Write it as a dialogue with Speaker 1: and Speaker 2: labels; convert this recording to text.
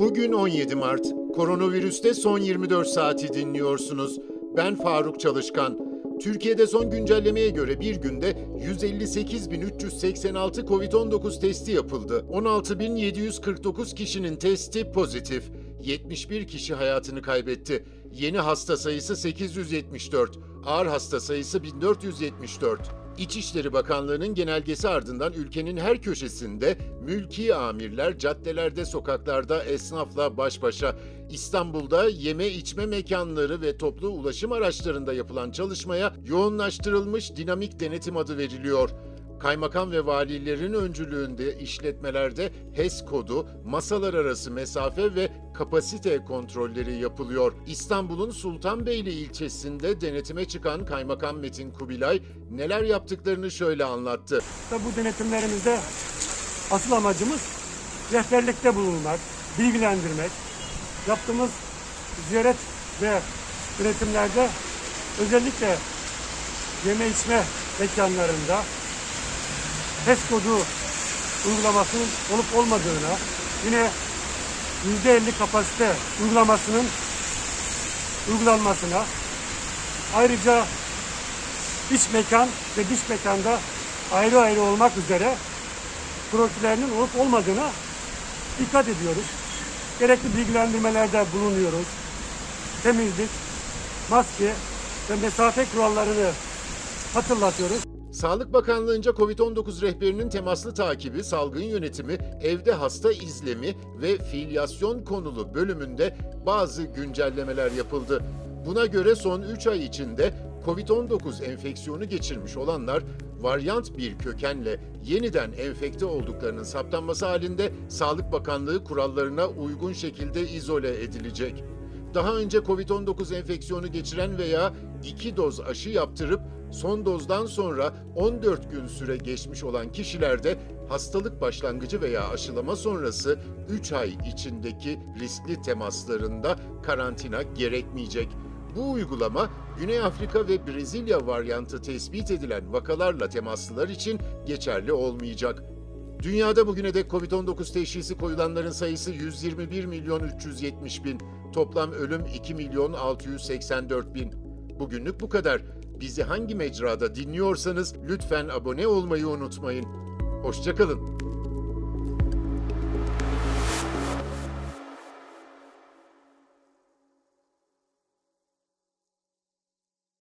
Speaker 1: Bugün 17 Mart. Koronavirüste son 24 saati dinliyorsunuz. Ben Faruk Çalışkan. Türkiye'de son güncellemeye göre bir günde 158.386 COVID-19 testi yapıldı. 16.749 kişinin testi pozitif. 71 kişi hayatını kaybetti. Yeni hasta sayısı 874, ağır hasta sayısı 1474. İçişleri Bakanlığı'nın genelgesi ardından ülkenin her köşesinde mülki amirler caddelerde, sokaklarda esnafla baş başa. İstanbul'da yeme içme mekanları ve toplu ulaşım araçlarında yapılan çalışmaya yoğunlaştırılmış dinamik denetim adı veriliyor. Kaymakam ve valilerin öncülüğünde işletmelerde HES kodu, masalar arası mesafe ve kapasite kontrolleri yapılıyor. İstanbul'un Sultanbeyli ilçesinde denetime çıkan Kaymakam Metin Kubilay neler yaptıklarını şöyle anlattı.
Speaker 2: Bu denetimlerimizde asıl amacımız rehberlikte bulunmak, bilgilendirmek. Yaptığımız ziyaret ve denetimlerde özellikle yeme içme mekanlarında HES kodu uygulamasının olup olmadığına, yine %50 kapasite uygulamasının uygulanmasına, ayrıca iç mekan ve dış mekanda ayrı ayrı olmak üzere profillerinin olup olmadığına dikkat ediyoruz. Gerekli bilgilendirmelerde bulunuyoruz. Temizlik, maske ve mesafe kurallarını hatırlatıyoruz.
Speaker 1: Sağlık Bakanlığı'nca COVID-19 rehberinin temaslı takibi, salgın yönetimi, evde hasta izlemi ve filyasyon konulu bölümünde bazı güncellemeler yapıldı. Buna göre son 3 ay içinde COVID-19 enfeksiyonu geçirmiş olanlar varyant bir kökenle yeniden enfekte olduklarının saptanması halinde Sağlık Bakanlığı kurallarına uygun şekilde izole edilecek. Daha önce COVID-19 enfeksiyonu geçiren veya iki doz aşı yaptırıp son dozdan sonra 14 gün süre geçmiş olan kişilerde hastalık başlangıcı veya aşılama sonrası 3 ay içindeki riskli temaslarında karantina gerekmeyecek. Bu uygulama Güney Afrika ve Brezilya varyantı tespit edilen vakalarla temaslılar için geçerli olmayacak. Dünyada bugüne dek COVID-19 teşhisi koyulanların sayısı 121 milyon 370 bin. Toplam ölüm 2 milyon 684 bin. Bugünlük bu kadar. Bizi hangi mecrada dinliyorsanız lütfen abone olmayı unutmayın. Hoşçakalın.